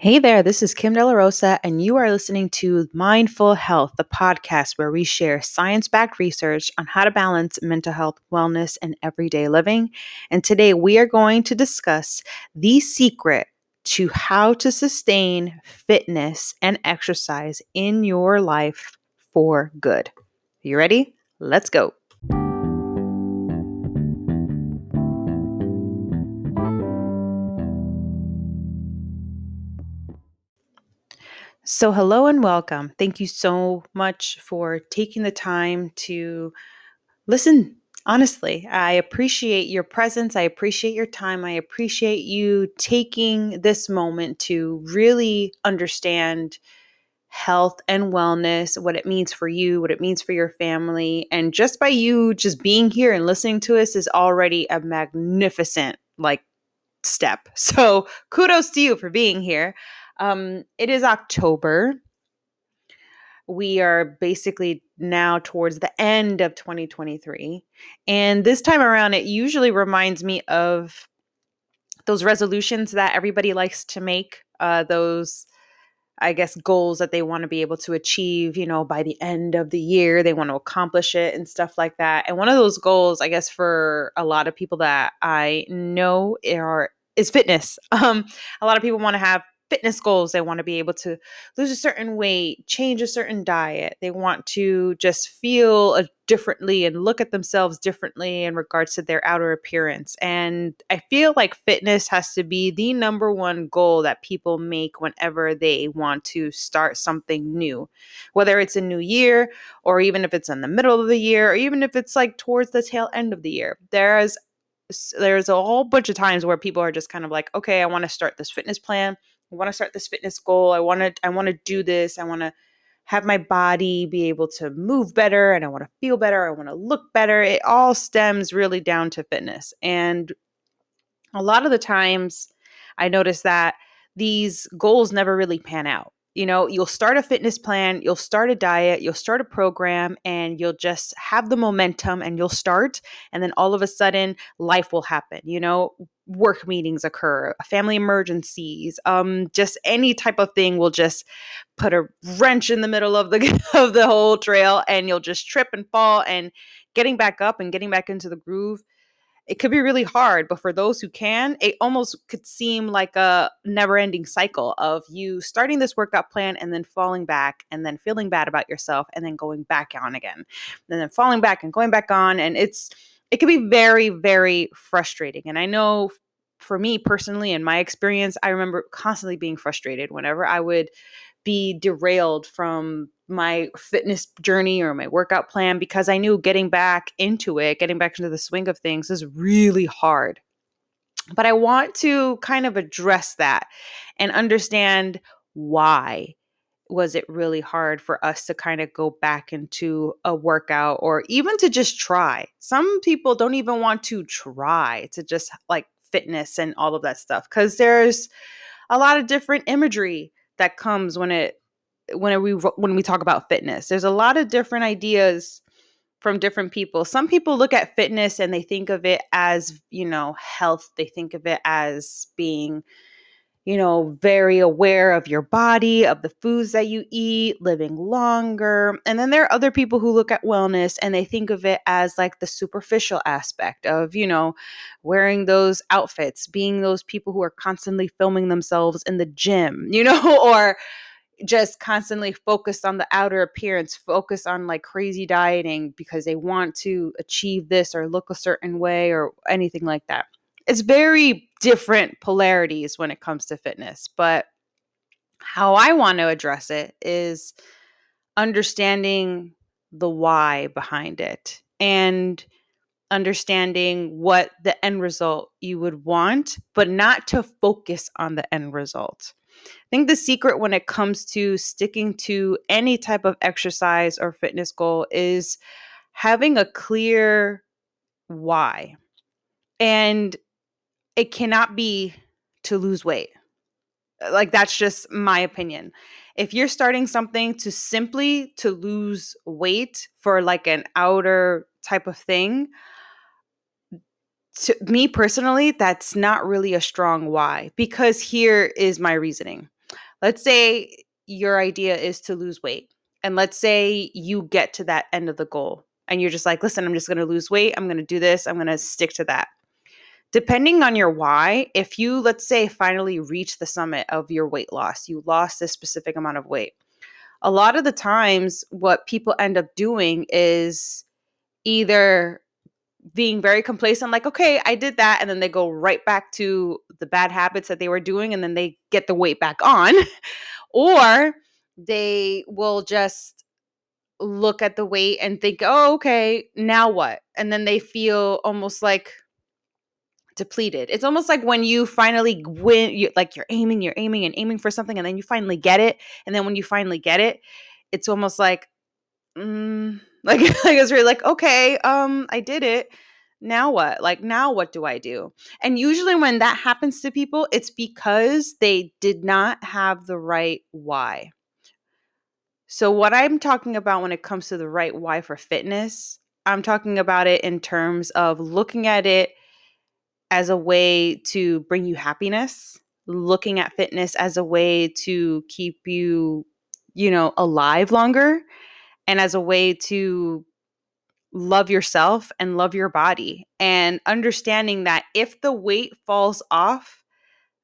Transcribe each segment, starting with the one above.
Hey there, this is Kim De La Rosa, and you are listening to Mindful Health, the podcast where we share science backed research on how to balance mental health, wellness, and everyday living. And today we are going to discuss the secret to how to sustain fitness and exercise in your life for good. You ready? Let's go. So, hello and welcome. Thank you so much for taking the time to listen. Honestly, I appreciate your presence. I appreciate your time. I appreciate you taking this moment to really understand health and wellness, what it means for you, what it means for your family. And just by you just being here and listening to us is already a magnificent, like, step. So, kudos to you for being here. Um, it is October. We are basically now towards the end of 2023. And this time around, it usually reminds me of those resolutions that everybody likes to make, uh, those, I guess, goals that they want to be able to achieve, you know, by the end of the year. They want to accomplish it and stuff like that. And one of those goals, I guess, for a lot of people that I know are is fitness. Um, a lot of people want to have fitness goals. They want to be able to lose a certain weight, change a certain diet. They want to just feel a differently and look at themselves differently in regards to their outer appearance. And I feel like fitness has to be the number one goal that people make whenever they want to start something new, whether it's a new year or even if it's in the middle of the year or even if it's like towards the tail end of the year. There's there's a whole bunch of times where people are just kind of like, okay, I want to start this fitness plan. I want to start this fitness goal. I want to I want to do this. I want to have my body be able to move better and I want to feel better. I want to look better. It all stems really down to fitness. And a lot of the times I notice that these goals never really pan out you know, you'll start a fitness plan, you'll start a diet, you'll start a program, and you'll just have the momentum and you'll start. And then all of a sudden, life will happen. You know, work meetings occur, family emergencies, um, just any type of thing will just put a wrench in the middle of the of the whole trail, and you'll just trip and fall. And getting back up and getting back into the groove it could be really hard but for those who can it almost could seem like a never ending cycle of you starting this workout plan and then falling back and then feeling bad about yourself and then going back on again and then falling back and going back on and it's it can be very very frustrating and i know for me personally in my experience i remember constantly being frustrated whenever i would be derailed from my fitness journey or my workout plan because I knew getting back into it, getting back into the swing of things is really hard. But I want to kind of address that and understand why was it really hard for us to kind of go back into a workout or even to just try. Some people don't even want to try to just like fitness and all of that stuff cuz there's a lot of different imagery that comes when it when we when we talk about fitness. There's a lot of different ideas from different people. Some people look at fitness and they think of it as, you know, health. They think of it as being, you know, very aware of your body, of the foods that you eat, living longer. And then there are other people who look at wellness and they think of it as like the superficial aspect of, you know, wearing those outfits, being those people who are constantly filming themselves in the gym, you know, or just constantly focused on the outer appearance, focused on like crazy dieting because they want to achieve this or look a certain way or anything like that. It's very different polarities when it comes to fitness, but how I want to address it is understanding the why behind it and understanding what the end result you would want, but not to focus on the end result. I think the secret when it comes to sticking to any type of exercise or fitness goal is having a clear why. And it cannot be to lose weight. Uh, like that's just my opinion. If you're starting something to simply to lose weight for like an outer type of thing, to me personally, that's not really a strong why, because here is my reasoning. let's say your idea is to lose weight. And let's say you get to that end of the goal and you're just like, listen, I'm just going to lose weight. I'm going to do this. I'm going to stick to that. Depending on your why, if you, let's say, finally reach the summit of your weight loss, you lost this specific amount of weight. A lot of the times, what people end up doing is either being very complacent, like, okay, I did that. And then they go right back to the bad habits that they were doing and then they get the weight back on. or they will just look at the weight and think, oh, okay, now what? And then they feel almost like depleted. It's almost like when you finally win, you, like you're aiming, you're aiming and aiming for something, and then you finally get it. And then when you finally get it, it's almost like, mm, like, like it's really like, okay, um, I did it. Now what? Like, now what do I do? And usually when that happens to people, it's because they did not have the right why. So, what I'm talking about when it comes to the right why for fitness, I'm talking about it in terms of looking at it as a way to bring you happiness, looking at fitness as a way to keep you, you know, alive longer, and as a way to love yourself and love your body, and understanding that if the weight falls off,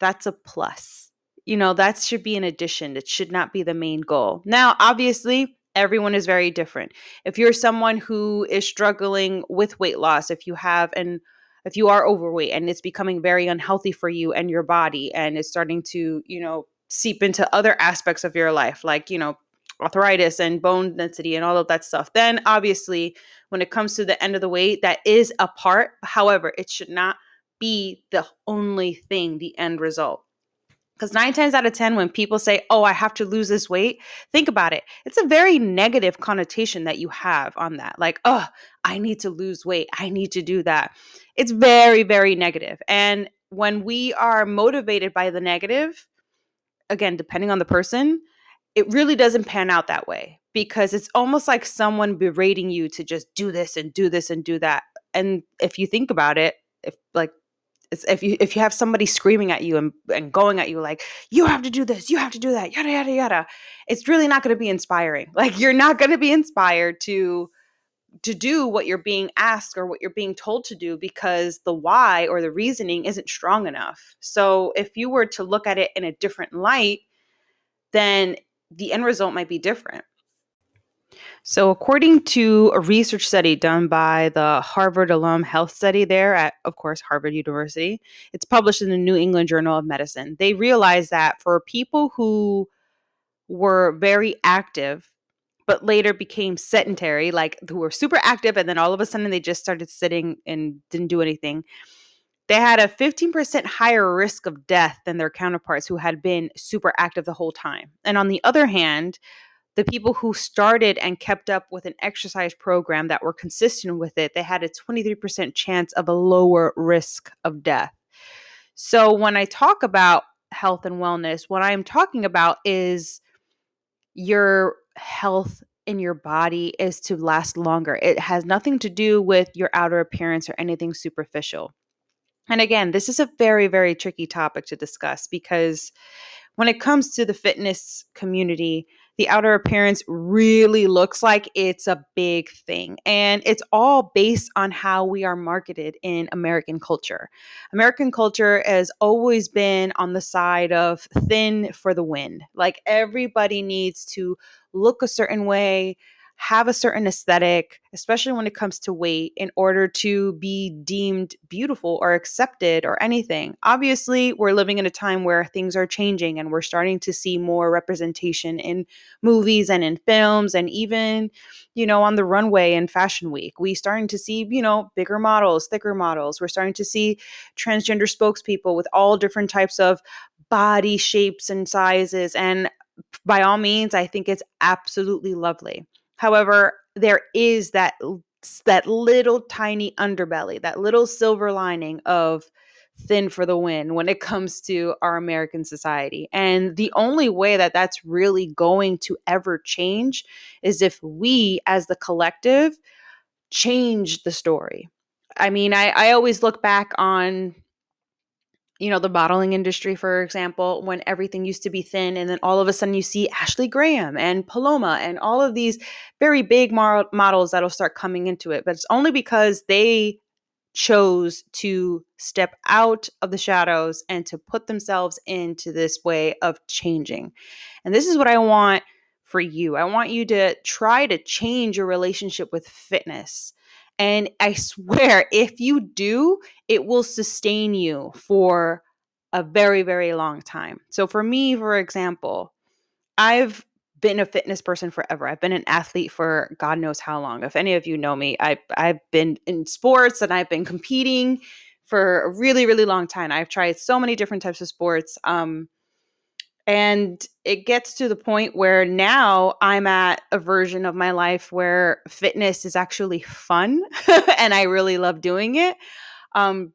that's a plus you know, that should be an addition. It should not be the main goal. Now, obviously, everyone is very different. If you're someone who is struggling with weight loss, if you have and if you are overweight and it's becoming very unhealthy for you and your body and it's starting to, you know, seep into other aspects of your life like, you know, arthritis and bone density and all of that stuff, then obviously when it comes to the end of the weight, that is a part. However, it should not be the only thing, the end result. Because nine times out of 10, when people say, Oh, I have to lose this weight, think about it. It's a very negative connotation that you have on that. Like, Oh, I need to lose weight. I need to do that. It's very, very negative. And when we are motivated by the negative, again, depending on the person, it really doesn't pan out that way because it's almost like someone berating you to just do this and do this and do that. And if you think about it, if like it's if you if you have somebody screaming at you and, and going at you like you have to do this you have to do that yada yada yada it's really not going to be inspiring. Like you're not going to be inspired to to do what you're being asked or what you're being told to do because the why or the reasoning isn't strong enough. So if you were to look at it in a different light then the end result might be different so, according to a research study done by the Harvard Alum Health Study there at, of course, Harvard University, it's published in the New England Journal of Medicine. They realized that for people who were very active, but later became sedentary, like who were super active and then all of a sudden they just started sitting and didn't do anything, they had a 15% higher risk of death than their counterparts who had been super active the whole time. And on the other hand, the people who started and kept up with an exercise program that were consistent with it, they had a 23% chance of a lower risk of death. So when I talk about health and wellness, what I'm talking about is your health in your body is to last longer. It has nothing to do with your outer appearance or anything superficial. And again, this is a very, very tricky topic to discuss because when it comes to the fitness community, the outer appearance really looks like it's a big thing. And it's all based on how we are marketed in American culture. American culture has always been on the side of thin for the win. Like everybody needs to look a certain way, have a certain aesthetic, especially when it comes to weight, in order to be deemed beautiful or accepted or anything. Obviously, we're living in a time where things are changing and we're starting to see more representation in movies and in films and even, you know, on the runway in Fashion Week. We starting to see, you know, bigger models, thicker models. We're starting to see transgender spokespeople with all different types of body shapes and sizes and by all means, I think it's absolutely lovely. However, there is that that little tiny underbelly, that little silver lining of thin for the win when it comes to our American society. And the only way that that's really going to ever change is if we as the collective change the story. I mean, I, I always look back on you know, the bottling industry, for example, when everything used to be thin, and then all of a sudden you see Ashley Graham and Paloma and all of these very big mar- models that'll start coming into it. But it's only because they chose to step out of the shadows and to put themselves into this way of changing. And this is what I want for you. I want you to try to change your relationship with fitness. And I swear, if you do, it will sustain you for a very, very long time. So, for me, for example, I've been a fitness person forever. I've been an athlete for God knows how long. If any of you know me, I, I've been in sports and I've been competing for a really, really long time. I've tried so many different types of sports. Um, and it gets to the point where now I'm at a version of my life where fitness is actually fun and I really love doing it. Um,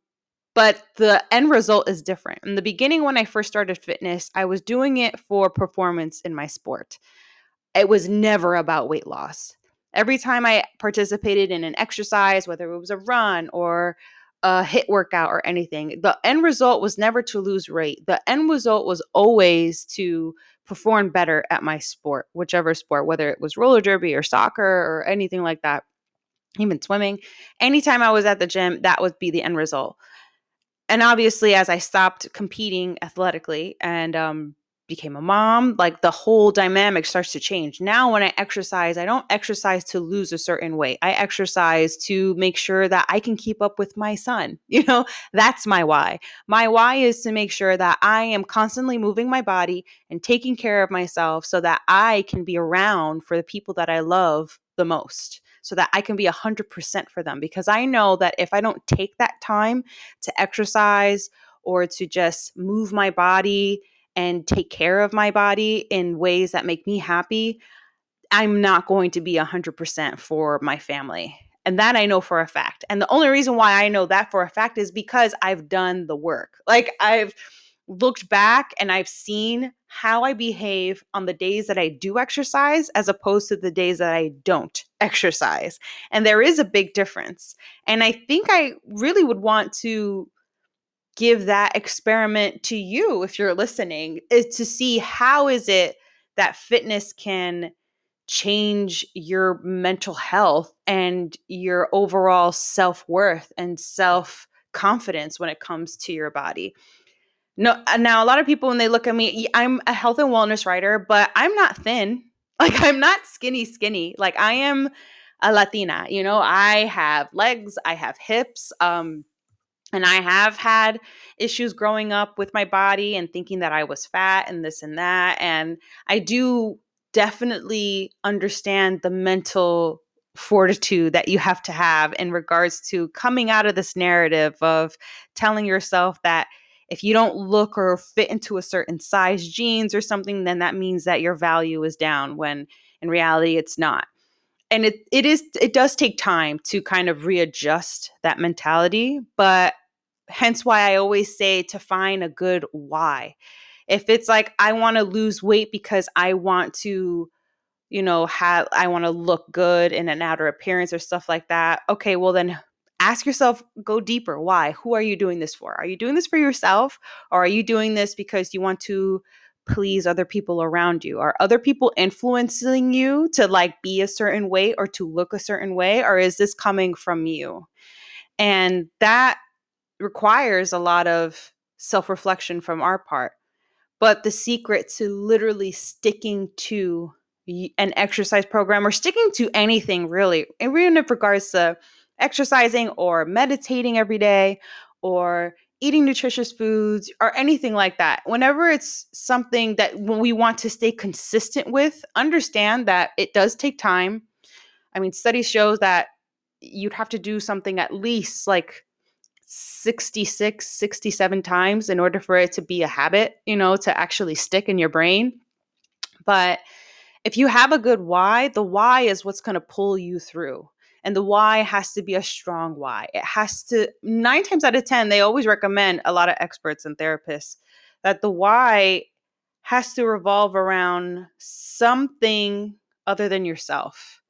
but the end result is different. In the beginning, when I first started fitness, I was doing it for performance in my sport. It was never about weight loss. Every time I participated in an exercise, whether it was a run or a HIIT workout or anything. The end result was never to lose weight. The end result was always to perform better at my sport, whichever sport, whether it was roller derby or soccer or anything like that, even swimming. Anytime I was at the gym, that would be the end result. And obviously, as I stopped competing athletically and um, became a mom, like the whole dynamic starts to change. Now, when I exercise, I don't exercise to lose a certain weight. I exercise to make sure that I can keep up with my son. You know, that's my why. My why is to make sure that I am constantly moving my body and taking care of myself so that I can be around for the people that I love the most. So that I can be 100% for them. Because I know that if I don't take that time to exercise or to just move my body and take care of my body in ways that make me happy, I'm not going to be 100% for my family. And that I know for a fact. And the only reason why I know that for a fact is because I've done the work. Like I've looked back and I've seen how I behave on the days that I do exercise as opposed to the days that I don't exercise. And there is a big difference. And I think I really would want to give that experiment to you if you're listening is to see how is it that fitness can change your mental health and your overall self-worth and self-confidence when it comes to your body. No uh, now a lot of people when they look at me i'm a health and wellness writer but i'm not thin. Like i'm not skinny skinny. Like i am a latina you know? I have legs i have hips um and I have had issues growing up with my body and thinking that I was fat and this and that. And I do definitely understand the mental fortitude that you have to have in regards to coming out of this narrative of telling yourself that if you don't look or fit into a certain size jeans or something, then that means that your value is down when in reality it's not and it it is it does take time to kind of readjust that mentality but hence why I always say to find a good why. If it's like I want to lose weight because I want to you know have I want to look good in an outer appearance or stuff like that. Okay, well then ask yourself go deeper. Why? Who are you doing this for? Are you doing this for yourself or are you doing this because you want to please other people around you? Are other people influencing you to like be a certain way or to look a certain way or is this coming from you? And that requires a lot of self reflection from our part. But the secret to literally sticking to an exercise program or sticking to anything really, even in regards to exercising or meditating every day or eating nutritious foods or anything like that. Whenever it's something that we want to stay consistent with, understand that it does take time. I mean, studies show that you'd have to do something at least like 66, 67 times in order for it to be a habit, you know, to actually stick in your brain. But if you have a good why, the why is what's going to pull you through. And the why has to be a strong why. It has to, nine times out of 10, they always recommend a lot of experts and therapists that the why has to revolve around something other than yourself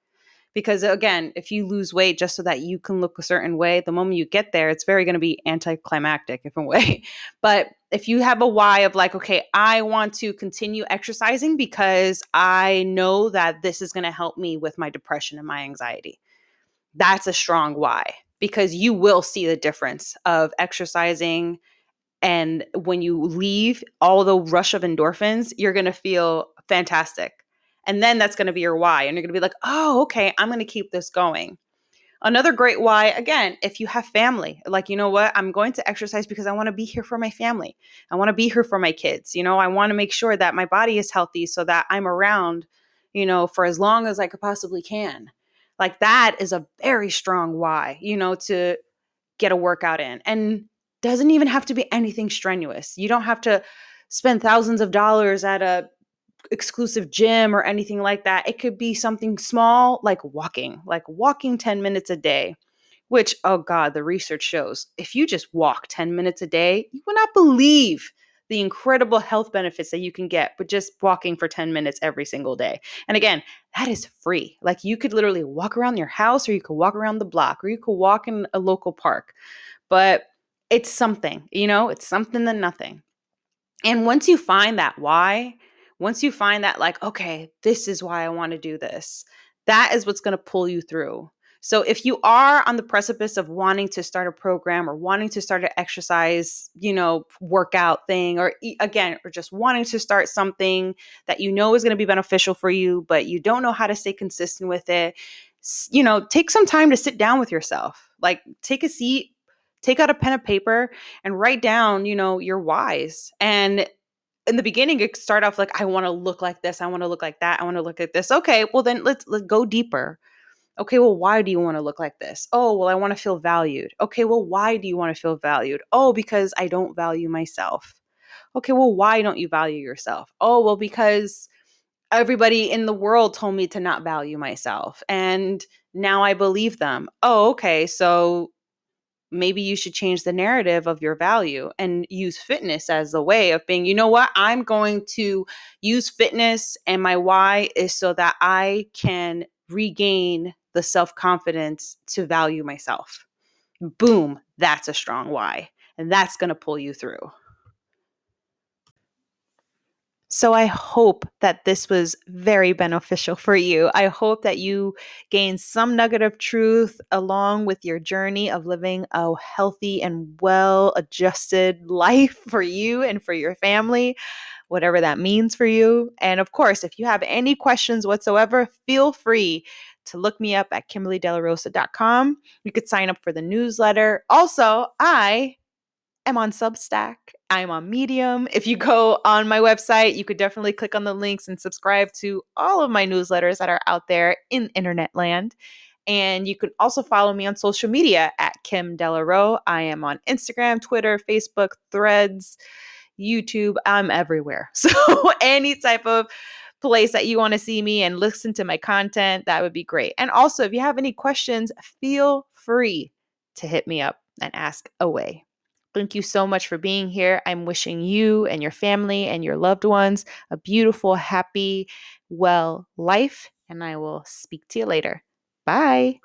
because again if you lose weight just so that you can look a certain way the moment you get there it's very going to be anticlimactic in a way. But if you have a why of like okay i want to continue exercising because i know that this is going to help me with my depression and my anxiety that's a strong why because you will see the difference of exercising and when you leave all the rush of endorphins you're going to feel fantastic and then that's going to be your why. And you're going to be like, oh, okay, I'm going to keep this going. Another great why, again, if you have family, like, you know what, I'm going to exercise because I want to be here for my family. I want to be here for my kids. You know, I want to make sure that my body is healthy so that I'm around, you know, for as long as I could possibly can. Like, that is a very strong why, you know, to get a workout in. And doesn't even have to be anything strenuous. You don't have to spend thousands of dollars at a exclusive gym or anything like that. It could be something small like walking, like walking 10 minutes a day, which, oh God, the research shows if you just walk 10 minutes a day, you will not believe the incredible health benefits that you can get with just walking for 10 minutes every single day. And again, that is free. Like you could literally walk around your house or you could walk around the block or you could walk in a local park. But it's something, you know, it's something than nothing. And once you find that why, once you find that, like, okay, this is why I want to do this, that is what's going to pull you through. So if you are on the precipice of wanting to start a program or wanting to start an exercise, you know, workout thing, or again, or just wanting to start something that you know is going to be beneficial for you, but you don't know how to stay consistent with it, you know, take some time to sit down with yourself. Like take a seat, take out a pen and paper and write down, you know, your whys. And in the beginning it start off like i want to look like this i want to look like that i want to look at this. Okay well then let's let's go deeper. Okay well why do you want to look like this? Oh well i want to feel valued. Okay well why do you want to feel valued? Oh because i don't value myself. Okay well why don't you value yourself? Oh well because everybody in the world told me to not value myself and now i believe them. Oh okay so maybe you should change the narrative of your value and use fitness as a way of being, you know what, I'm going to use fitness and my why is so that I can regain the self confidence to value myself. Boom, that's a strong why. And that's going to pull you through. So I hope that this was very beneficial for you. I hope that you gain some nugget of truth along with your journey of living a healthy and well adjusted life for you and for your family, whatever that means for you. And of course, if you have any questions whatsoever, feel free to look me up at kimberlydelarosa.com. You could sign up for the newsletter. Also, I am on Substack. I'm on Medium. If you go on my website, you could definitely click on the links and subscribe to all of my newsletters that are out there in internet land. And you can also follow me on social media at Kim Delaro. I am on Instagram, Twitter, Facebook, Threads, YouTube. I'm everywhere. So any type of place that you want to see me and listen to my content, that would be great. And also, if you have any questions, feel free to hit me up and ask away. Thank you so much for being here. I'm wishing you and your family and your loved ones a beautiful, happy, well life. And I will speak to you later. Bye.